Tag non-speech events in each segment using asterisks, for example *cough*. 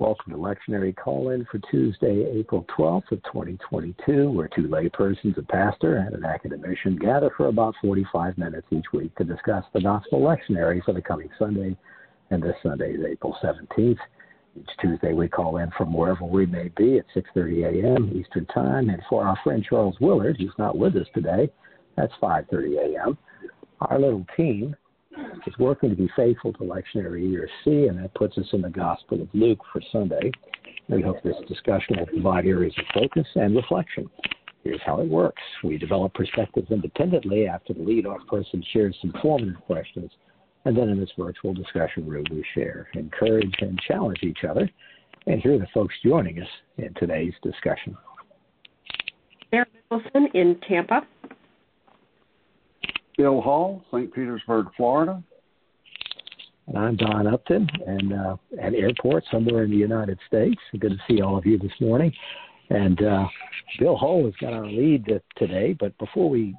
Welcome to Lectionary Call-In for Tuesday, April 12th of 2022, where two laypersons, a pastor, and an academician gather for about 45 minutes each week to discuss the Gospel Lectionary for the coming Sunday, and this Sunday is April 17th. Each Tuesday we call in from wherever we may be at 6.30 a.m. Eastern Time, and for our friend Charles Willard, who's not with us today, that's 5.30 a.m. Our little team is working to be faithful to lectionary year C, and that puts us in the Gospel of Luke for Sunday. We hope this discussion will provide areas of focus and reflection. Here's how it works. We develop perspectives independently after the lead-off person shares some formative questions, and then in this virtual discussion room we share, encourage, and challenge each other. And here are the folks joining us in today's discussion. Sarah Nicholson in Tampa. Bill Hall, St. Petersburg, Florida. And I'm Don Upton, and uh, at airport somewhere in the United States. Good to see all of you this morning. And uh, Bill Hall has got our lead today, but before we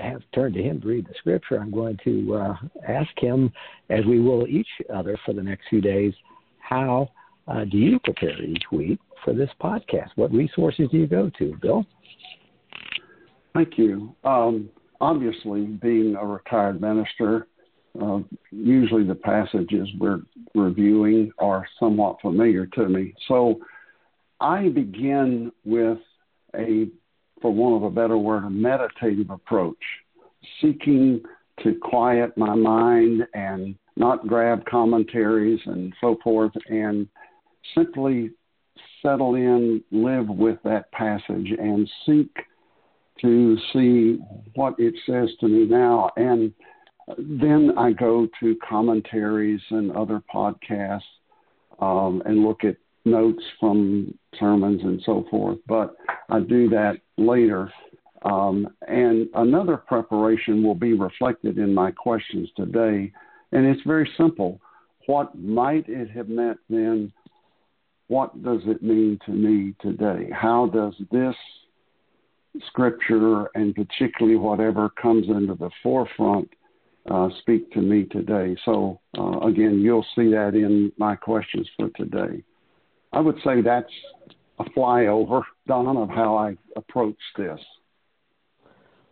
have turned to him to read the scripture, I'm going to uh, ask him, as we will each other for the next few days, how uh, do you prepare each week for this podcast? What resources do you go to, Bill? Thank you. Um, obviously, being a retired minister, uh, usually the passages we're reviewing are somewhat familiar to me. So I begin with a, for want of a better word, a meditative approach, seeking to quiet my mind and not grab commentaries and so forth, and simply settle in, live with that passage, and seek to see what it says to me now. And then I go to commentaries and other podcasts um, and look at notes from sermons and so forth. But I do that later. Um, and another preparation will be reflected in my questions today. And it's very simple. What might it have meant then? What does it mean to me today? How does this scripture and particularly whatever comes into the forefront uh, speak to me today. So, uh, again, you'll see that in my questions for today. I would say that's a flyover, Don, of how I approach this.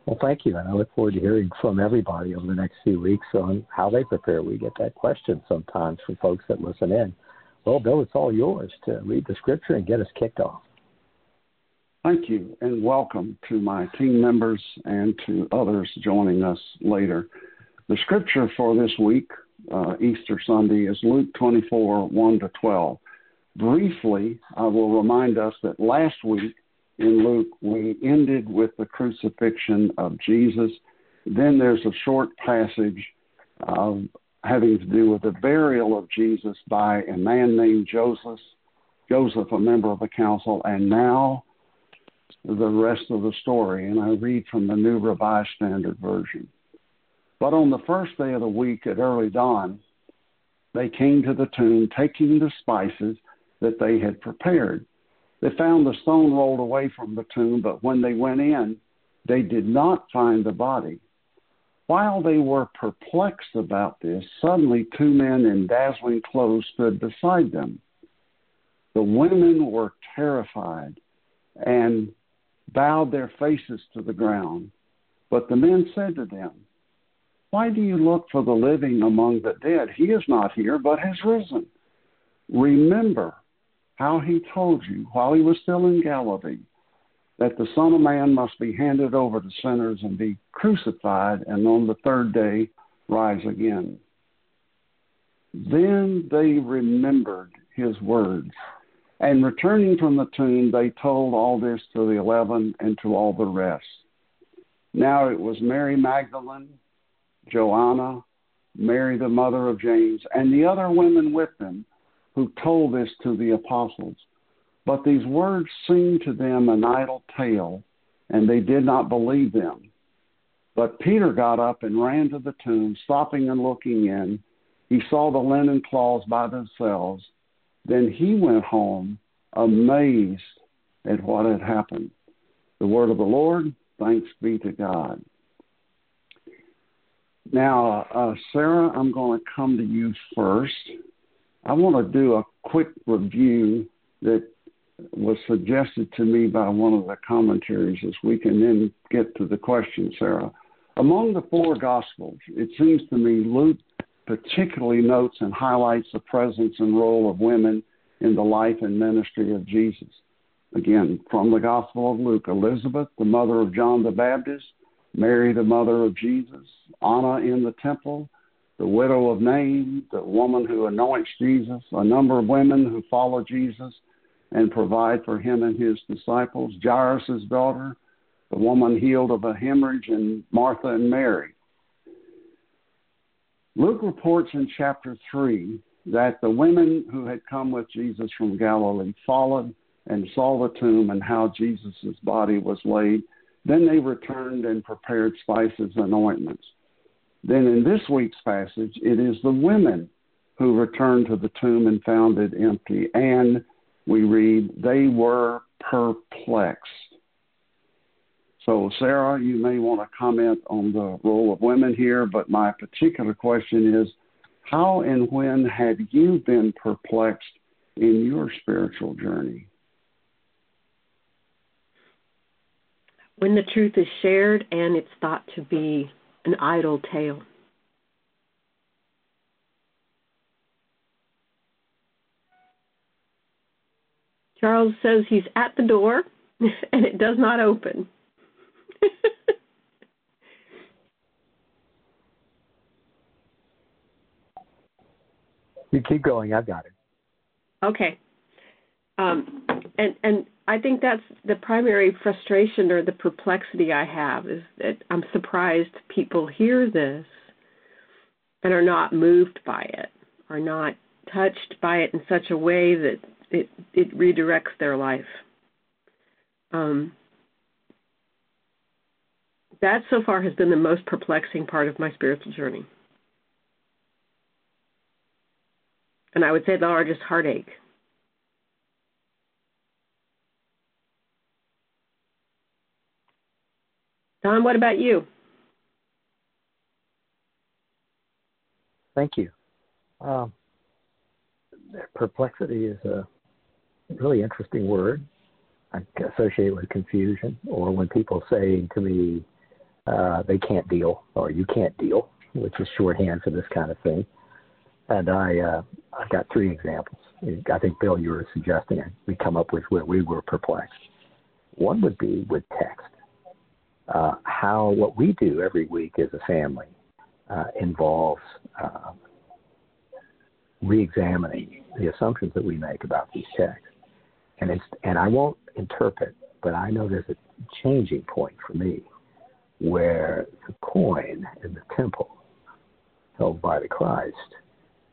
Well, thank you. And I look forward to hearing from everybody over the next few weeks on how they prepare. We get that question sometimes from folks that listen in. Well, Bill, it's all yours to read the scripture and get us kicked off. Thank you and welcome to my team members and to others joining us later. The scripture for this week, uh, Easter Sunday, is Luke 24 1 to 12. Briefly, I will remind us that last week in Luke we ended with the crucifixion of Jesus. Then there's a short passage uh, having to do with the burial of Jesus by a man named Joseph, Joseph, a member of the council, and now the rest of the story, and I read from the New Revised Standard Version. But on the first day of the week at early dawn, they came to the tomb taking the spices that they had prepared. They found the stone rolled away from the tomb, but when they went in, they did not find the body. While they were perplexed about this, suddenly two men in dazzling clothes stood beside them. The women were terrified and bowed their faces to the ground. But the men said to them, Why do you look for the living among the dead? He is not here, but has risen. Remember how he told you while he was still in Galilee that the Son of Man must be handed over to sinners and be crucified, and on the third day rise again. Then they remembered his words and returning from the tomb, they told all this to the eleven and to all the rest. Now it was Mary Magdalene, Joanna, Mary the mother of James, and the other women with them who told this to the apostles. But these words seemed to them an idle tale, and they did not believe them. But Peter got up and ran to the tomb, stopping and looking in. He saw the linen cloths by themselves then he went home amazed at what had happened. The word of the Lord, thanks be to God. Now, uh, Sarah, I'm going to come to you first. I want to do a quick review that was suggested to me by one of the commentaries this week and then get to the question, Sarah. Among the four Gospels, it seems to me Luke particularly notes and highlights the presence and role of women in the life and ministry of Jesus. Again, from the Gospel of Luke, Elizabeth, the mother of John the Baptist, Mary, the mother of Jesus, Anna in the temple, the widow of Nain, the woman who anoints Jesus, a number of women who follow Jesus and provide for him and his disciples, Jairus' daughter, the woman healed of a hemorrhage, and Martha and Mary. Luke reports in chapter 3 that the women who had come with Jesus from Galilee followed and saw the tomb and how Jesus' body was laid. Then they returned and prepared spices and ointments. Then in this week's passage, it is the women who returned to the tomb and found it empty. And we read, they were perplexed. So, Sarah, you may want to comment on the role of women here, but my particular question is how and when have you been perplexed in your spiritual journey? When the truth is shared and it's thought to be an idle tale. Charles says he's at the door *laughs* and it does not open. You keep going. I've got it. Okay. Um, and and I think that's the primary frustration or the perplexity I have is that I'm surprised people hear this and are not moved by it, are not touched by it in such a way that it it redirects their life. Um, that so far has been the most perplexing part of my spiritual journey. And I would say the largest heartache. Don, what about you? Thank you. Um, perplexity is a really interesting word. I associate it with confusion, or when people say to me, uh, they can't deal or you can't deal, which is shorthand for this kind of thing. And I, uh, I got three examples. I think Bill, you were suggesting we come up with where we were perplexed. One would be with text. Uh, how what we do every week as a family uh, involves uh, re-examining the assumptions that we make about these texts. And it's and I won't interpret, but I know there's a changing point for me where the coin in the temple held by the Christ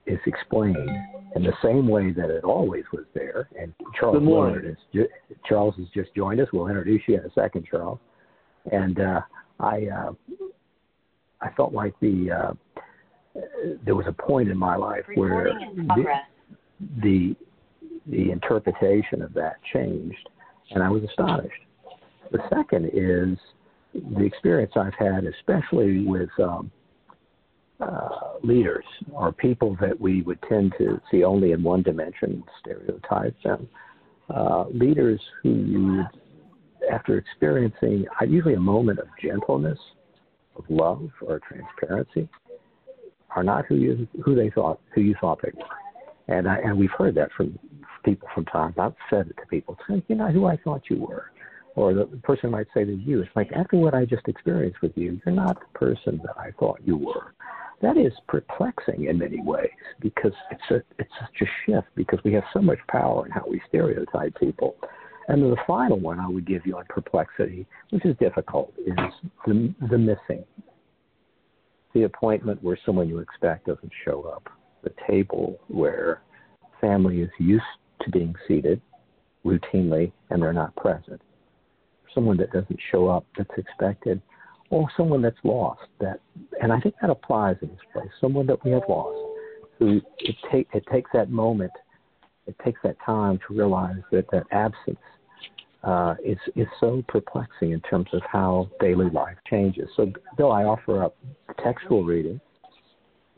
is explained in the same way that it always was there. And Charles Willard is ju- Charles has just joined us. We'll introduce you in a second, Charles. And uh, I uh, I felt like the uh, there was a point in my life where the, the the interpretation of that changed, and I was astonished. The second is the experience I've had, especially with um, uh, leaders or people that we would tend to see only in one dimension, stereotype them. Uh, leaders who you, after experiencing uh, usually a moment of gentleness, of love or transparency, are not who you who they thought who you thought they were, and I, and we've heard that from people from time. I've said it to people, you're not who I thought you were or the person might say to you, it's like, after what I just experienced with you, you're not the person that I thought you were. That is perplexing in many ways because it's a it's such a shift because we have so much power in how we stereotype people. And then the final one I would give you on perplexity, which is difficult, is the the missing. The appointment where someone you expect doesn't show up. The table where family is used to being seated routinely and they're not present someone that doesn't show up that's expected, or someone that's lost. That, and I think that applies in this place. Someone that we have lost, who it take it takes that moment, it takes that time to realize that that absence uh, is is so perplexing in terms of how daily life changes. So, Bill, I offer up textual reading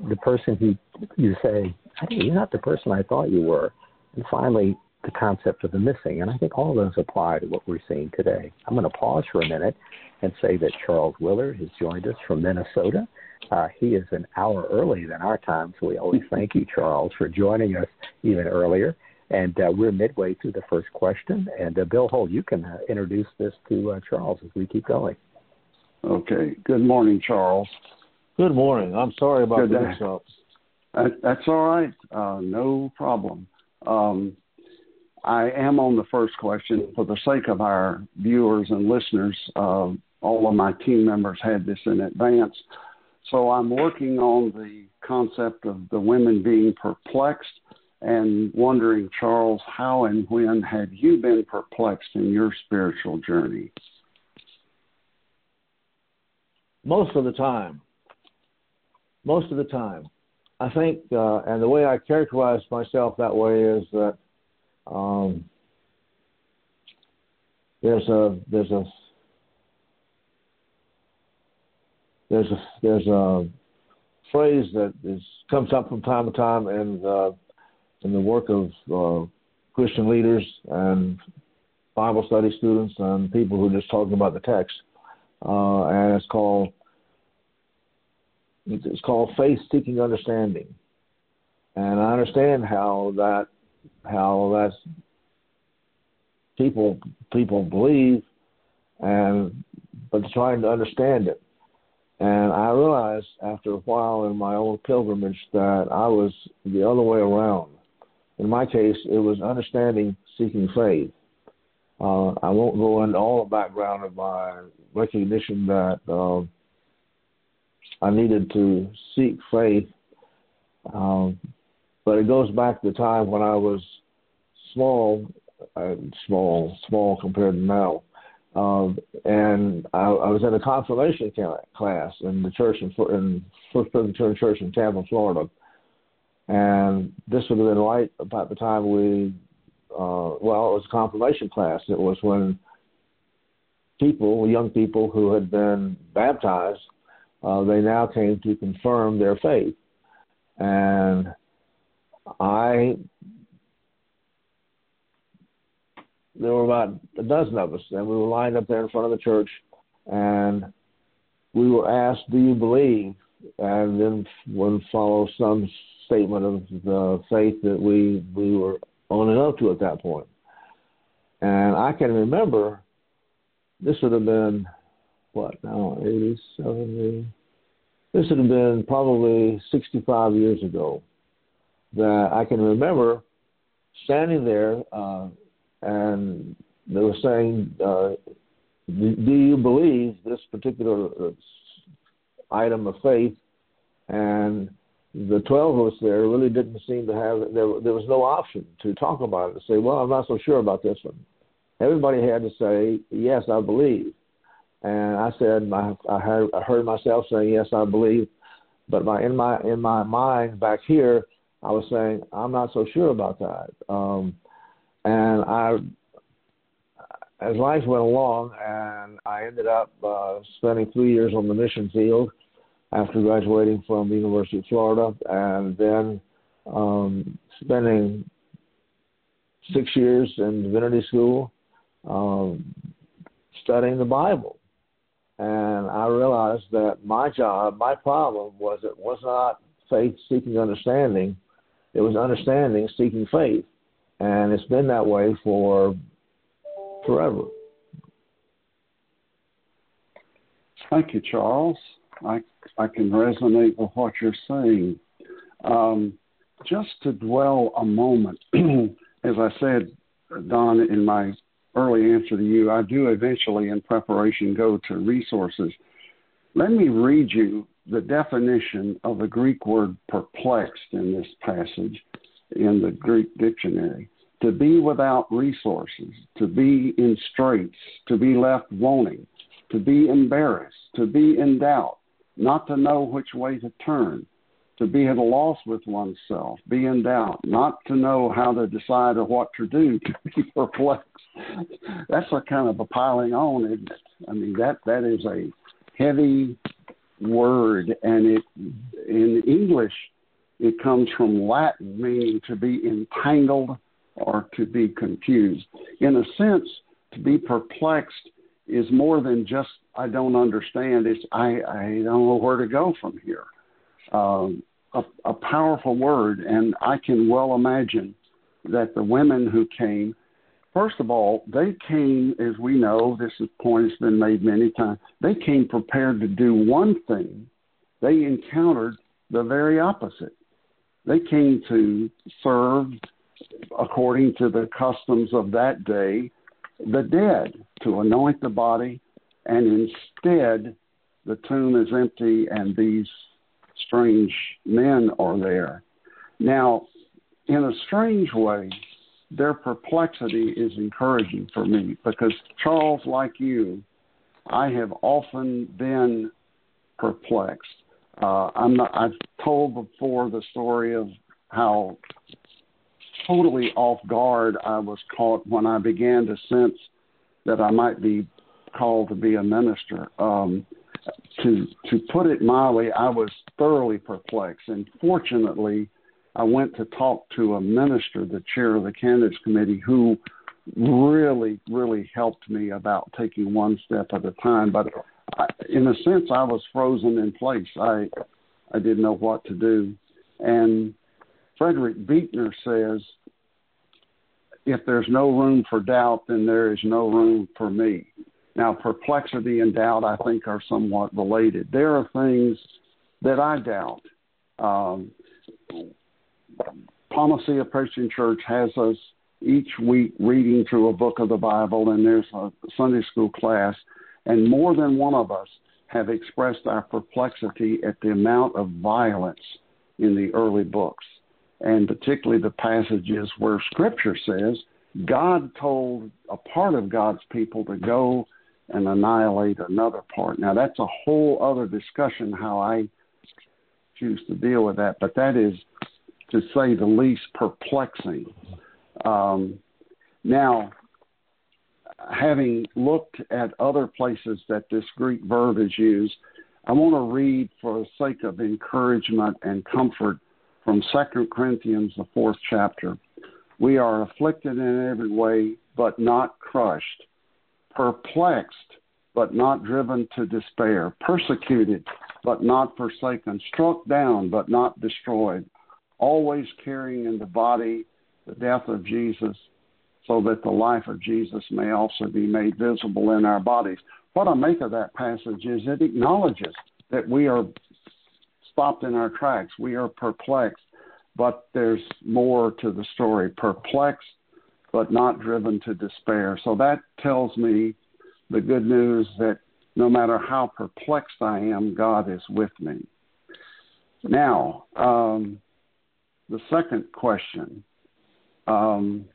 the person who you say, hey, you're not the person I thought you were. And finally, the concept of the missing. And I think all of those apply to what we're seeing today. I'm going to pause for a minute and say that Charles Willard has joined us from Minnesota. Uh, he is an hour early than our time, so we always *laughs* thank you, Charles, for joining us even earlier. And uh, we're midway through the first question. And uh, Bill Holt, you can uh, introduce this to uh, Charles as we keep going. Okay. Good morning, Charles. Good morning. I'm sorry about Good this. That, that's all right. Uh, no problem. Um, I am on the first question. For the sake of our viewers and listeners, uh, all of my team members had this in advance. So I'm working on the concept of the women being perplexed and wondering, Charles, how and when have you been perplexed in your spiritual journey? Most of the time. Most of the time. I think, uh, and the way I characterize myself that way is that um, there's a there's a there's a there's a phrase that is comes up from time to time in uh, in the work of uh, Christian leaders and Bible study students and people who are just talking about the text, uh, and it's called it's called faith seeking understanding, and I understand how that how that's people people believe and but trying to understand it. And I realized after a while in my own pilgrimage that I was the other way around. In my case, it was understanding, seeking faith. Uh, I won't go into all the background of my recognition that uh, I needed to seek faith um, but it goes back to the time when I was small, uh, small, small compared to now. Um, and I, I was in a confirmation class in the church in, in First Presbyterian Church in Tampa, Florida. And this would have been right about the time we, uh, well, it was a confirmation class. It was when people, young people who had been baptized, uh, they now came to confirm their faith. And I there were about a dozen of us, and we were lined up there in front of the church, and we were asked, "Do you believe?" And then would follow some statement of the faith that we we were owning up to at that point. And I can remember this would have been what now, 80, 70, this would have been probably 65 years ago that I can remember standing there uh, and they were saying, uh, do, you believe this particular uh, item of faith? And the 12 of us there really didn't seem to have, there, there was no option to talk about it, to say, well, I'm not so sure about this one. Everybody had to say, yes, I believe. And I said, I, I, heard, I heard myself saying, yes, I believe. But my, in my, in my mind back here, I was saying I'm not so sure about that. Um, and I, as life went along, and I ended up uh, spending three years on the mission field after graduating from the University of Florida, and then um, spending six years in divinity school um, studying the Bible. And I realized that my job, my problem was it was not faith seeking understanding it was understanding, seeking faith, and it's been that way for forever. Thank you, Charles. I I can resonate with what you're saying. Um, just to dwell a moment, *clears throat* as I said, Don, in my early answer to you, I do eventually, in preparation, go to resources. Let me read you the definition of the Greek word perplexed in this passage in the Greek dictionary to be without resources, to be in straits, to be left wanting, to be embarrassed, to be in doubt, not to know which way to turn, to be at a loss with oneself, be in doubt, not to know how to decide or what to do, to be *laughs* perplexed. That's a kind of a piling on, isn't it? I mean, that that is a heavy word, and it in English it comes from Latin, meaning to be entangled or to be confused. In a sense, to be perplexed is more than just I don't understand. It's I I don't know where to go from here. Um, a, a powerful word, and I can well imagine that the women who came, first of all, they came, as we know, this point has been made many times, they came prepared to do one thing. They encountered the very opposite. They came to serve, according to the customs of that day, the dead, to anoint the body, and instead the tomb is empty and these strange men are there. Now, in a strange way, their perplexity is encouraging for me because, Charles, like you, I have often been perplexed. Uh, I'm not, I've told before the story of how totally off guard I was caught when I began to sense that I might be called to be a minister. Um, to to put it mildly, I was thoroughly perplexed, and fortunately, I went to talk to a minister, the chair of the candidates committee, who really, really helped me about taking one step at a time. But I, in a sense, I was frozen in place. I I didn't know what to do, and Frederick Buechner says, "If there's no room for doubt, then there is no room for me." Now, perplexity and doubt, I think, are somewhat related. There are things that I doubt. Um, Palmacia Christian Church has us each week reading through a book of the Bible, and there's a Sunday school class, and more than one of us have expressed our perplexity at the amount of violence in the early books, and particularly the passages where Scripture says God told a part of God's people to go and annihilate another part. Now, that's a whole other discussion how I choose to deal with that, but that is, to say the least, perplexing. Um, now, having looked at other places that this Greek verb is used, I want to read for the sake of encouragement and comfort from 2 Corinthians, the fourth chapter. We are afflicted in every way, but not crushed perplexed, but not driven to despair, persecuted, but not forsaken, struck down, but not destroyed, always carrying in the body the death of Jesus, so that the life of Jesus may also be made visible in our bodies. What I make of that passage is it acknowledges that we are stopped in our tracks, we are perplexed, but there's more to the story. Perplexed, but not driven to despair. So that tells me the good news that no matter how perplexed I am, God is with me. Now, um, the second question. Um,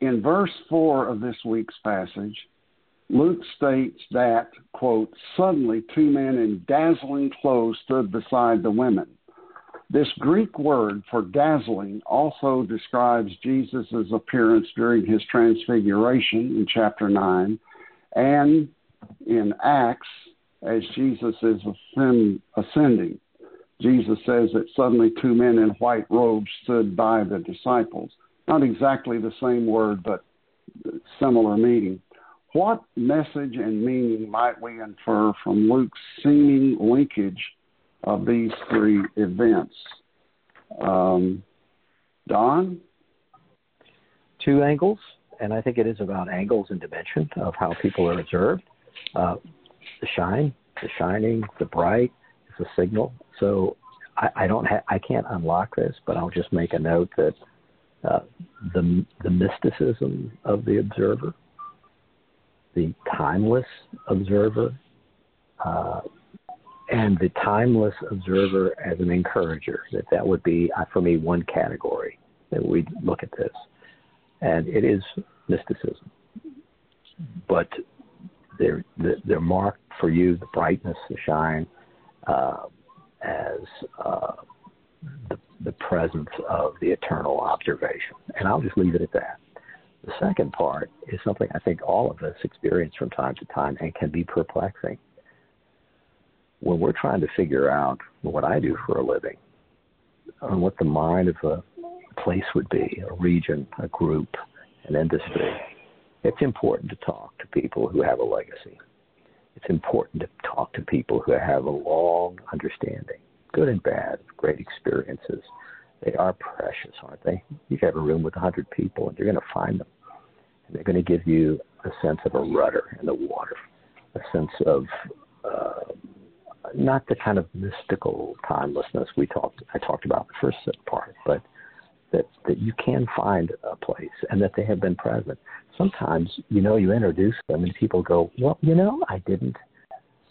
in verse 4 of this week's passage, Luke states that, quote, suddenly two men in dazzling clothes stood beside the women. This Greek word for dazzling also describes Jesus' appearance during his transfiguration in chapter 9 and in Acts as Jesus is ascending. Jesus says that suddenly two men in white robes stood by the disciples. Not exactly the same word, but similar meaning. What message and meaning might we infer from Luke's seeming linkage of these three events. Um, Don? Two angles, and I think it is about angles and dimension of how people are observed. Uh, the shine, the shining, the bright a signal. So I, I don't ha- I can't unlock this, but I'll just make a note that uh, the the mysticism of the observer, the timeless observer, uh, and the timeless observer as an encourager. That that would be uh, for me one category that we look at this, and it is mysticism, but they're they're marked for you the brightness, the shine, uh, as uh, the the presence of the eternal observation, and I'll just leave it at that. The second part is something I think all of us experience from time to time and can be perplexing when we're trying to figure out what I do for a living, on what the mind of a place would be, a region, a group, an industry, it's important to talk to people who have a legacy. It's important to talk to people who have a long understanding, good and bad, great experiences. They are precious, aren't they? You have a room with 100 people, and you're going to find them. And they're going to give you a sense of a rudder in the water, a sense of uh, not the kind of mystical timelessness we talked I talked about the first part, but that that you can find a place and that they have been present. Sometimes you know you introduce them and people go, well, you know, I didn't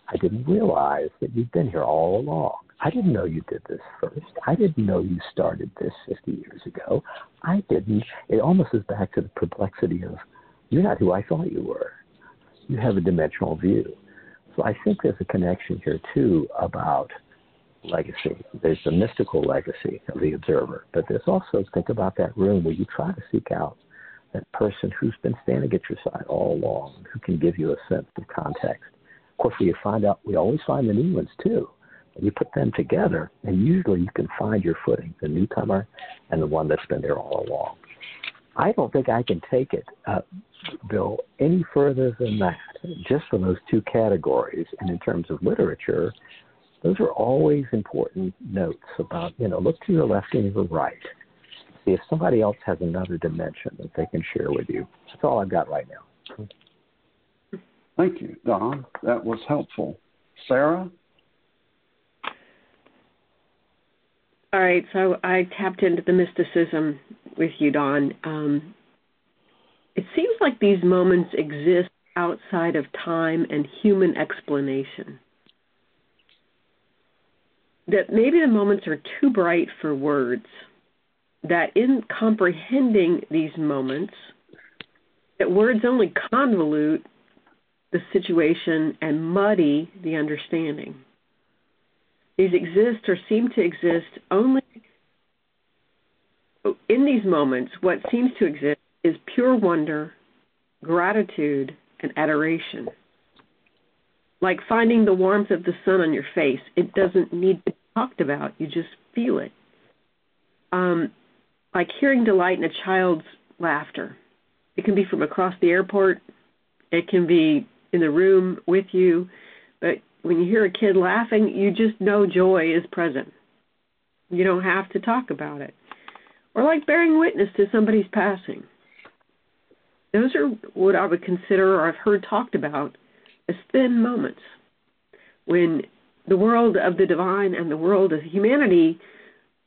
I didn't realize that you've been here all along. I didn't know you did this first. I didn't know you started this 50 years ago. I didn't. It almost is back to the perplexity of, you're not who I thought you were. You have a dimensional view. So I think there's a connection here too about legacy. There's the mystical legacy of the observer, but there's also think about that room where you try to seek out that person who's been standing at your side all along, who can give you a sense of context. Of course, we find out we always find the new ones too. You put them together, and usually you can find your footing, the newcomer and the one that's been there all along. I don't think I can take it, uh, Bill, any further than that, just for those two categories. And in terms of literature, those are always important notes about, you know, look to your left and your right. See if somebody else has another dimension that they can share with you. That's all I've got right now. Thank you, Don. That was helpful. Sarah? All right, so I tapped into the mysticism with you, Don. Um, it seems like these moments exist outside of time and human explanation. That maybe the moments are too bright for words. That in comprehending these moments, that words only convolute the situation and muddy the understanding. These exist or seem to exist only in these moments. What seems to exist is pure wonder, gratitude, and adoration. Like finding the warmth of the sun on your face, it doesn't need to be talked about, you just feel it. Um, like hearing delight in a child's laughter. It can be from across the airport, it can be in the room with you, but when you hear a kid laughing, you just know joy is present. You don't have to talk about it. Or like bearing witness to somebody's passing. Those are what I would consider or I've heard talked about as thin moments. When the world of the divine and the world of humanity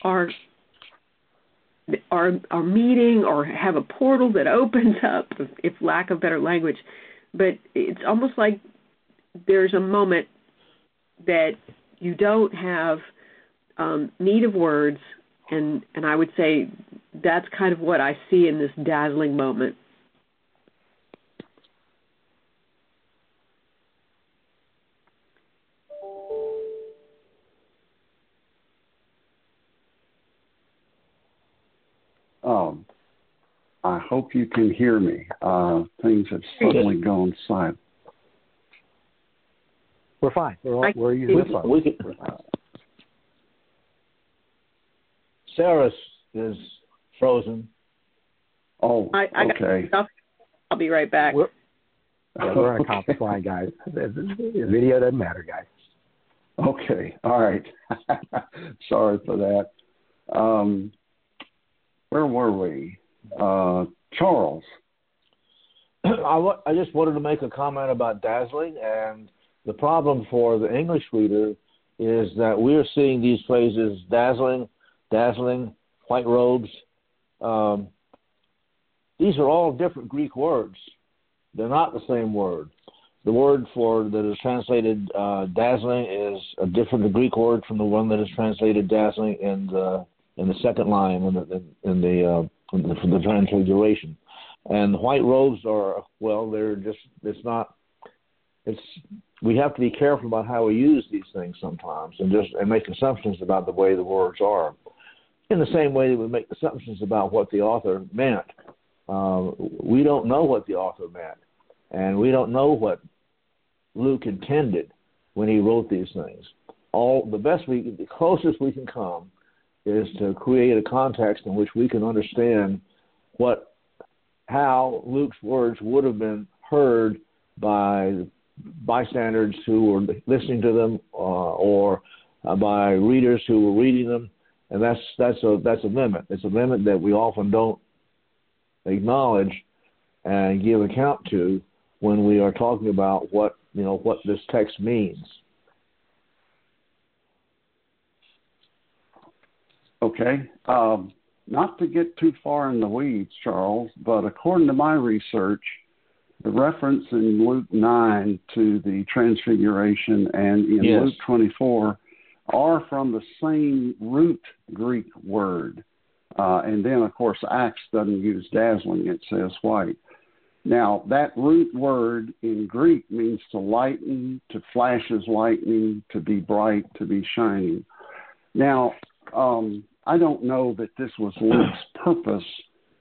are are are meeting or have a portal that *laughs* opens up if lack of better language. But it's almost like there's a moment that you don't have um, need of words, and and I would say that's kind of what I see in this dazzling moment. Hope you can hear me. Uh, things have suddenly gone silent. We're fine. We're all, we're usually fine. We can, Sarah is frozen. Oh, I, I okay. I'll be right back. We're, yeah, we're on a conference *laughs* line, guys. The video doesn't matter, guys. Okay, all right. *laughs* Sorry for that. Um, where were we? Uh, Charles. I, I just wanted to make a comment about dazzling and the problem for the English reader is that we're seeing these phrases dazzling, dazzling, white robes. Um, these are all different Greek words. They're not the same word. The word for that is translated uh, dazzling is a different Greek word from the one that is translated dazzling in the in the second line in the in the, in the, the transliteration. And white robes are well, they're just it's not it's we have to be careful about how we use these things sometimes and just and make assumptions about the way the words are in the same way that we make assumptions about what the author meant uh, we don't know what the author meant and we don't know what luke intended when he wrote these things. All the best we, the closest we can come, is to create a context in which we can understand what, how Luke's words would have been heard by bystanders who were listening to them, uh, or uh, by readers who were reading them, and that's that's a that's a limit. It's a limit that we often don't acknowledge and give account to when we are talking about what you know what this text means. Okay. Um, not to get too far in the weeds, Charles, but according to my research, the reference in Luke 9 to the Transfiguration and in yes. Luke 24 are from the same root Greek word. Uh, and then, of course, Acts doesn't use dazzling, it says white. Now, that root word in Greek means to lighten, to flash as lightning, to be bright, to be shining. Now, um, I don't know that this was Luke's purpose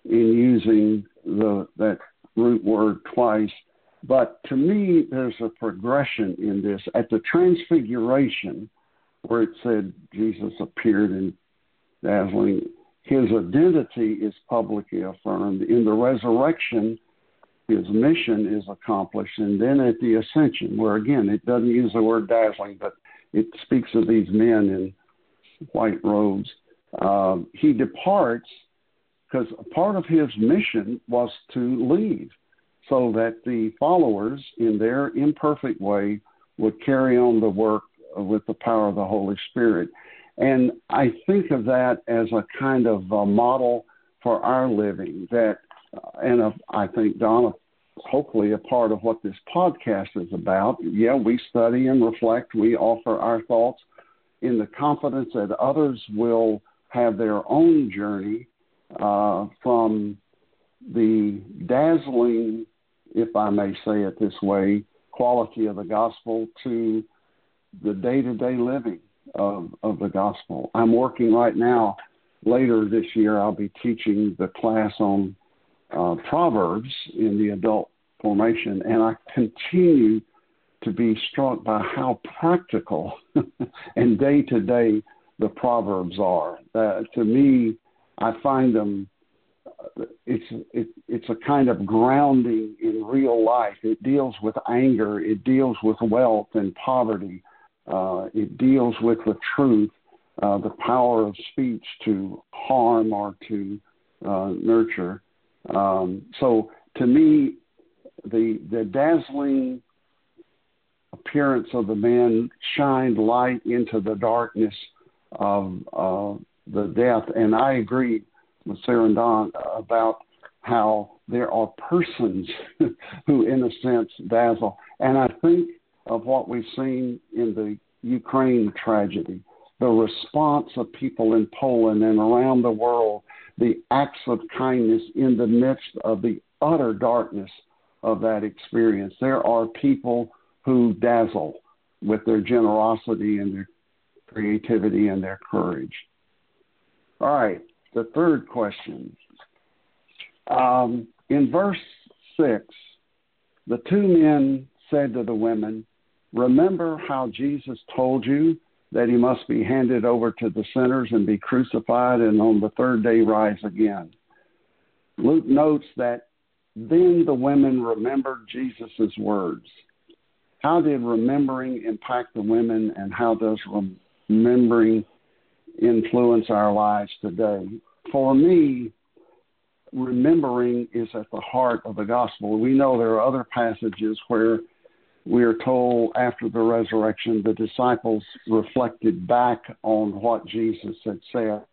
in using the that root word twice, but to me, there's a progression in this. At the Transfiguration, where it said Jesus appeared in dazzling, his identity is publicly affirmed. In the resurrection, his mission is accomplished. And then at the ascension, where again, it doesn't use the word dazzling, but it speaks of these men in white robes, uh, he departs because part of his mission was to leave so that the followers, in their imperfect way, would carry on the work with the power of the Holy Spirit. And I think of that as a kind of a model for our living that and a, I think Donna, hopefully a part of what this podcast is about. Yeah, we study and reflect. We offer our thoughts in the confidence that others will have their own journey uh, from the dazzling, if I may say it this way, quality of the gospel to the day to day living of, of the gospel. I'm working right now. Later this year, I'll be teaching the class on uh, Proverbs in the adult formation, and I continue to be struck by how practical *laughs* and day to day the Proverbs are. Uh, to me, I find them. It's it, it's a kind of grounding in real life. It deals with anger. It deals with wealth and poverty. Uh, it deals with the truth, uh, the power of speech to harm or to uh, nurture. Um, so to me, the the dazzling appearance of the man shined light into the darkness of uh, the death. And I agree with Sarah and Don about how there are persons *laughs* who, in a sense, dazzle. And I think of what we've seen in the Ukraine tragedy, the response of people in Poland and around the world the acts of kindness in the midst of the utter darkness of that experience. There are people who dazzle with their generosity and their creativity and their courage. All right, the third question. Um, in verse 6, the two men said to the women, Remember how Jesus told you that he must be handed over to the sinners and be crucified and on the third day rise again. Luke notes that then the women remembered Jesus' words. How did remembering impact the women, and how does remembering influence our lives today? For me, remembering is at the heart of the gospel. We know there are other passages where we are told after the resurrection, the disciples reflected back on what Jesus had said.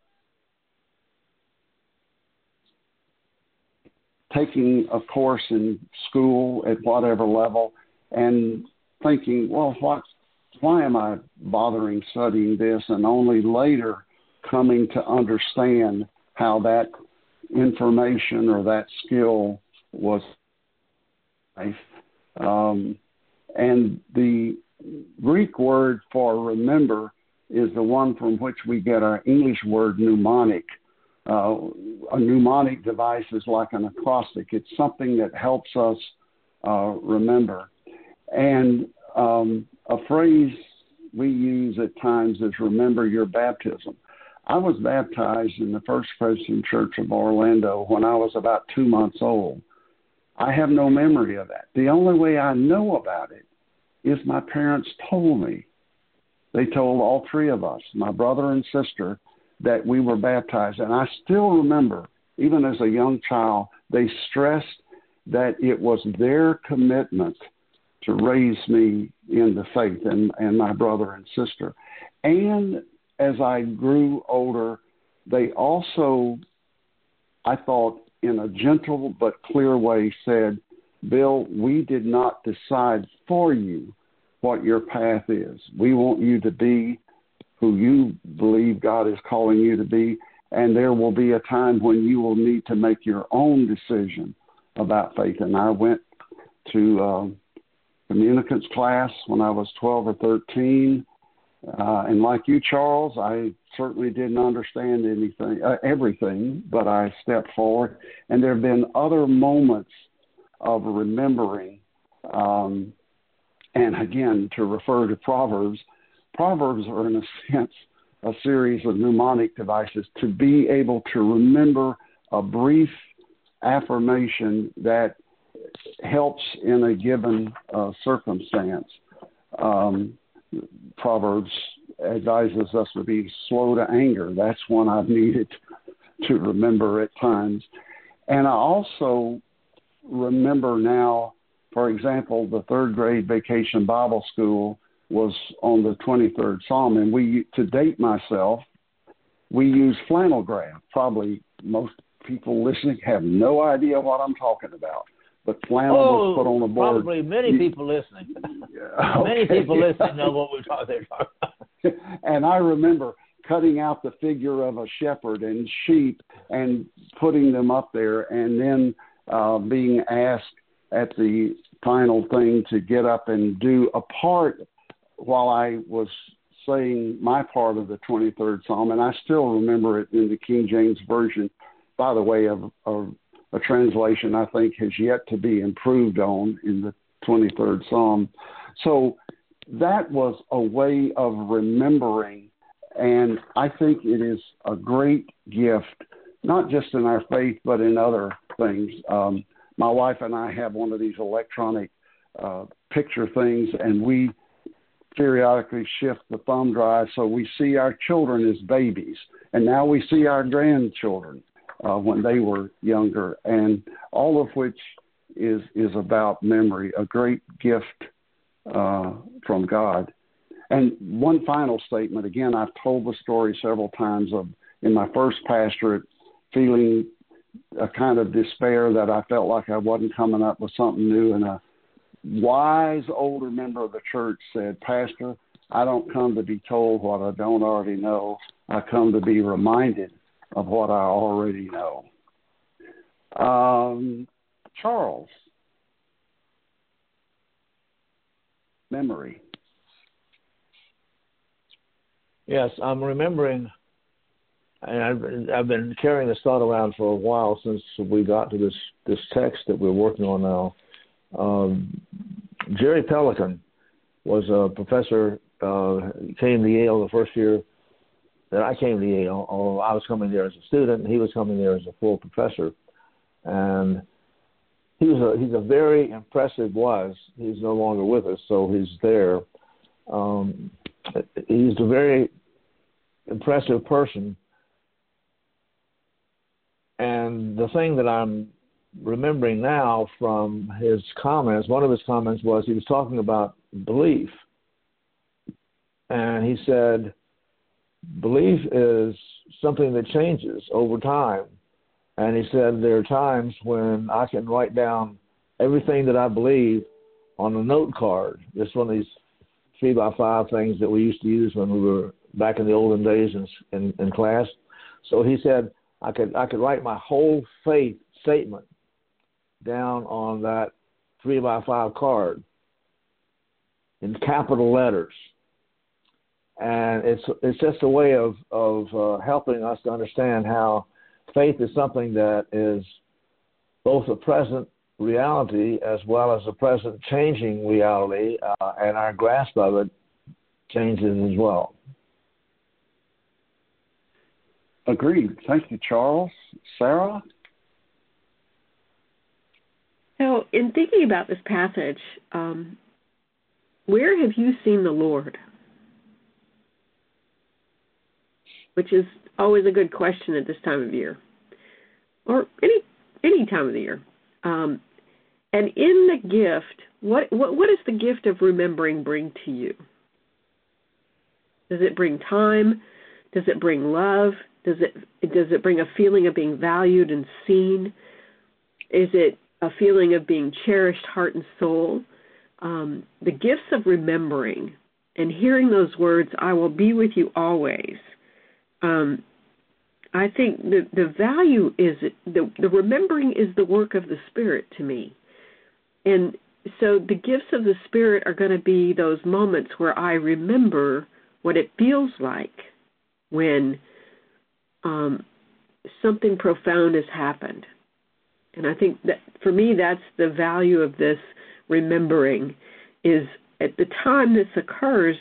Taking a course in school at whatever level and thinking, well, what, why am I bothering studying this? And only later coming to understand how that information or that skill was. Um, and the Greek word for remember is the one from which we get our English word mnemonic. Uh, a mnemonic device is like an acrostic, it's something that helps us uh, remember. And um, a phrase we use at times is remember your baptism. I was baptized in the First Presbyterian Church of Orlando when I was about two months old. I have no memory of that. The only way I know about it is my parents told me. They told all three of us, my brother and sister, that we were baptized. And I still remember, even as a young child, they stressed that it was their commitment to raise me in the faith and, and my brother and sister. And as I grew older, they also, I thought, in a gentle but clear way, said, Bill, we did not decide for you what your path is. We want you to be who you believe God is calling you to be, and there will be a time when you will need to make your own decision about faith. And I went to uh, communicants class when I was 12 or 13. Uh, and like you, Charles, I certainly didn't understand anything, uh, everything, but I stepped forward. And there have been other moments of remembering. Um, and again, to refer to Proverbs, Proverbs are, in a *laughs* sense, a series of mnemonic devices to be able to remember a brief affirmation that helps in a given uh, circumstance. Um, Proverbs advises us to be slow to anger. That's one I've needed to remember at times. And I also remember now, for example, the third grade vacation Bible school was on the 23rd Psalm, and we, to date myself, we use flannel graph. Probably most people listening have no idea what I'm talking about. But flannel oh, was put on a board. Probably many people listening. *laughs* *laughs* okay. Many people listening know what we're talking about. *laughs* and I remember cutting out the figure of a shepherd and sheep and putting them up there, and then uh, being asked at the final thing to get up and do a part while I was saying my part of the 23rd Psalm, and I still remember it in the King James Version, by the way, of, of a translation I think has yet to be improved on in the 23rd Psalm. So that was a way of remembering, and I think it is a great gift, not just in our faith, but in other things. Um, my wife and I have one of these electronic uh, picture things, and we periodically shift the thumb drive so we see our children as babies, and now we see our grandchildren uh, when they were younger, and all of which is is about memory, a great gift uh, from God. And one final statement. Again, I've told the story several times of in my first pastorate, feeling a kind of despair that I felt like I wasn't coming up with something new, and a wise older member of the church said, Pastor, I don't come to be told what I don't already know. I come to be reminded of what I already know. Um, Charles, memory. Yes, I'm remembering, and I've, I've been carrying this thought around for a while since we got to this this text that we're working on now. Um, Jerry Pelikan was a professor. Uh, came to Yale the first year that I came to Yale, although I was coming there as a student, and he was coming there as a full professor. And he was a he's a very impressive was. He's no longer with us, so he's there. Um, he's a very impressive person. And the thing that I'm remembering now from his comments, one of his comments was he was talking about belief. And he said, belief is something that changes over time. And he said there are times when I can write down everything that I believe on a note card. It's one of these three by five things that we used to use when we were back in the olden days in, in, in class. So he said I could I could write my whole faith statement down on that three by five card in capital letters and it's it's just a way of of uh, helping us to understand how faith is something that is both a present reality as well as a present changing reality, uh, and our grasp of it changes as well. Agreed. Thank you, Charles. Sarah? So, in thinking about this passage, um, where have you seen the Lord? Which is always a good question at this time of year, or any any time of the year. Um, and in the gift, what, what what does the gift of remembering bring to you? Does it bring time? Does it bring love? Does it does it bring a feeling of being valued and seen? Is it a feeling of being cherished heart and soul? Um, the gifts of remembering and hearing those words, "I will be with you always." Um, I think the the value is the the remembering is the work of the Spirit to me, and so the gifts of the Spirit are going to be those moments where I remember what it feels like when um, something profound has happened. And I think that for me, that's the value of this remembering is at the time this occurs,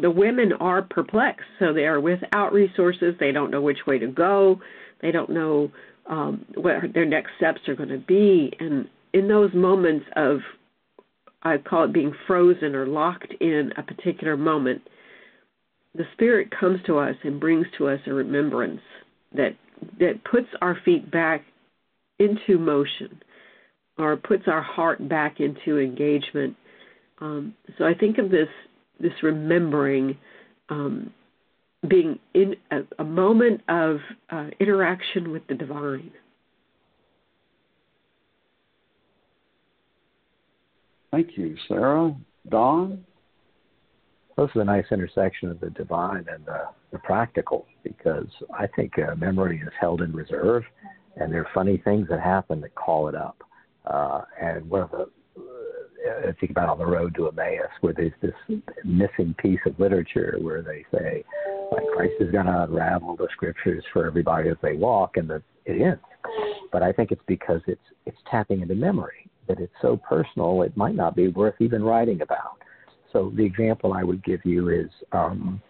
the women are perplexed. So they are without resources. They don't know which way to go. They don't know um, what their next steps are going to be. And in those moments of, I call it being frozen or locked in a particular moment, the Spirit comes to us and brings to us a remembrance that that puts our feet back into motion or puts our heart back into engagement. Um, so I think of this this remembering um, being in a, a moment of uh, interaction with the divine. Thank you, Sarah. Don? This is a nice intersection of the divine and the, the practical because I think uh, memory is held in reserve, and there are funny things that happen that call it up. Uh, and one of the uh, think about on the road to Emmaus, where there's this missing piece of literature where they say, like Christ is going to unravel the scriptures for everybody as they walk, and that it is. But I think it's because it's it's tapping into memory that it's so personal it might not be worth even writing about. So the example I would give you is um,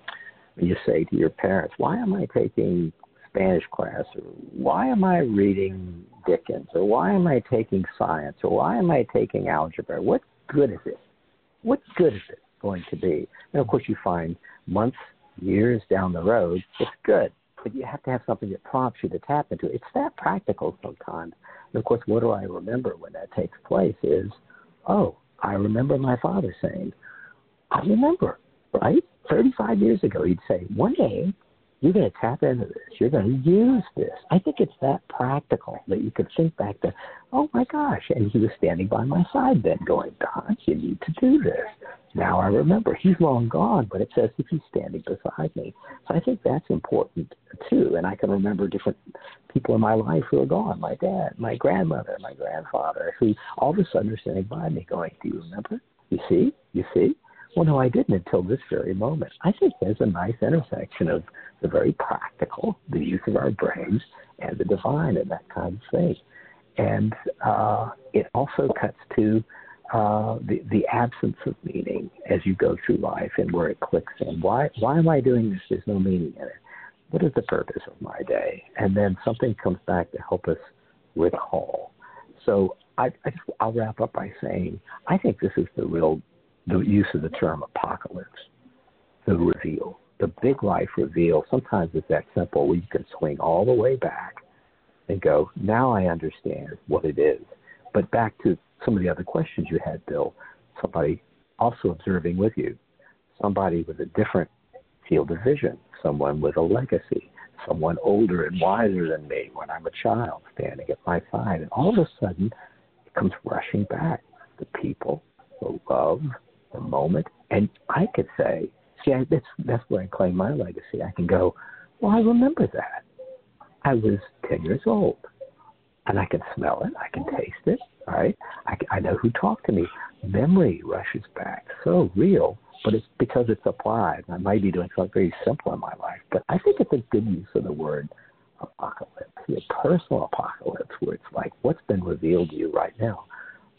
you say to your parents, "Why am I taking Spanish class?" or "Why am I reading Dickens?" or "Why am I taking science?" or "Why am I taking algebra?" What good is it? What good is it going to be? And of course, you find months, years down the road, it's good, but you have to have something that prompts you to tap into it. It's that practical sometimes. And of course, what do I remember when that takes place? Is oh, I remember my father saying, I remember, right? 35 years ago, he'd say, one day you're going to tap into this. You're going to use this. I think it's that practical that you could think back to, oh my gosh. And he was standing by my side then going, Don, you need to do this. Now I remember. He's long gone, but it says if he's standing beside me. So I think that's important too. And I can remember different people in my life who are gone my dad, my grandmother, my grandfather, who all of a sudden are standing by me going, Do you remember? You see? You see? Well, no, I didn't until this very moment. I think there's a nice intersection of the very practical, the use of our brains, and the divine and that kind of thing. And uh, it also cuts to uh, the, the absence of meaning as you go through life and where it clicks in. Why, why am I doing this? There's no meaning in it. What is the purpose of my day? And then something comes back to help us recall. So I, I just, I'll wrap up by saying I think this is the real the use of the term apocalypse, the reveal, the big life reveal. Sometimes it's that simple where you can swing all the way back and go, now I understand what it is. But back to some of the other questions you had, Bill, somebody also observing with you, somebody with a different field of vision, someone with a legacy, someone older and wiser than me when I'm a child standing at my side. And all of a sudden, it comes rushing back. The people, the love, the moment. And I could say, see, I, that's that's where I claim my legacy. I can go, well, I remember that. I was ten years old, and I can smell it. I can taste it. Right? I, I know who talked to me. Memory rushes back, so real. But it's because it's applied. I might be doing something very simple in my life, but I think it's a good use of the word apocalypse, your personal apocalypse, where it's like, what's been revealed to you right now?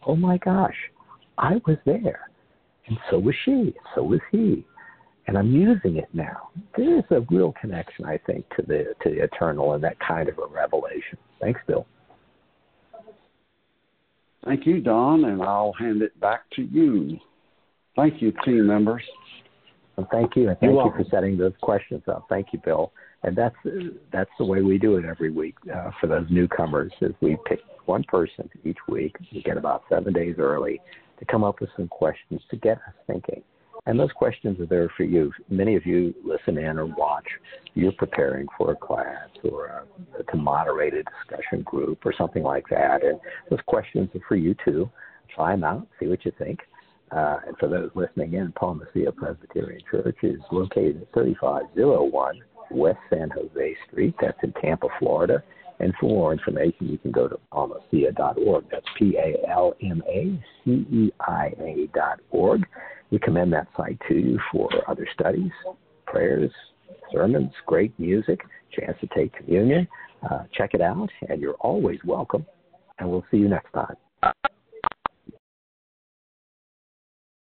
Oh my gosh, I was there, and so was she, so was he, and I'm using it now. There is a real connection, I think, to the to the eternal and that kind of a revelation. Thanks, Bill. Thank you, Don, and I'll hand it back to you. Thank you, team members. Well, thank you, and thank you for setting those questions up. Thank you, Bill. And that's that's the way we do it every week uh, for those newcomers. Is we pick one person each week. We get about seven days early to come up with some questions to get us thinking. And those questions are there for you. Many of you listen in or watch. You're preparing for a class or a, to moderate a discussion group or something like that. And those questions are for you too. Try them out, see what you think. Uh, and for those listening in, Palma Ceia Presbyterian Church is located at 3501 West San Jose Street. That's in Tampa, Florida. And for more information, you can go to palmaceia.org. That's P A L M A C E I A dot org. We commend that site to you for other studies, prayers, sermons, great music, chance to take communion. Uh, check it out, and you're always welcome. And we'll see you next time.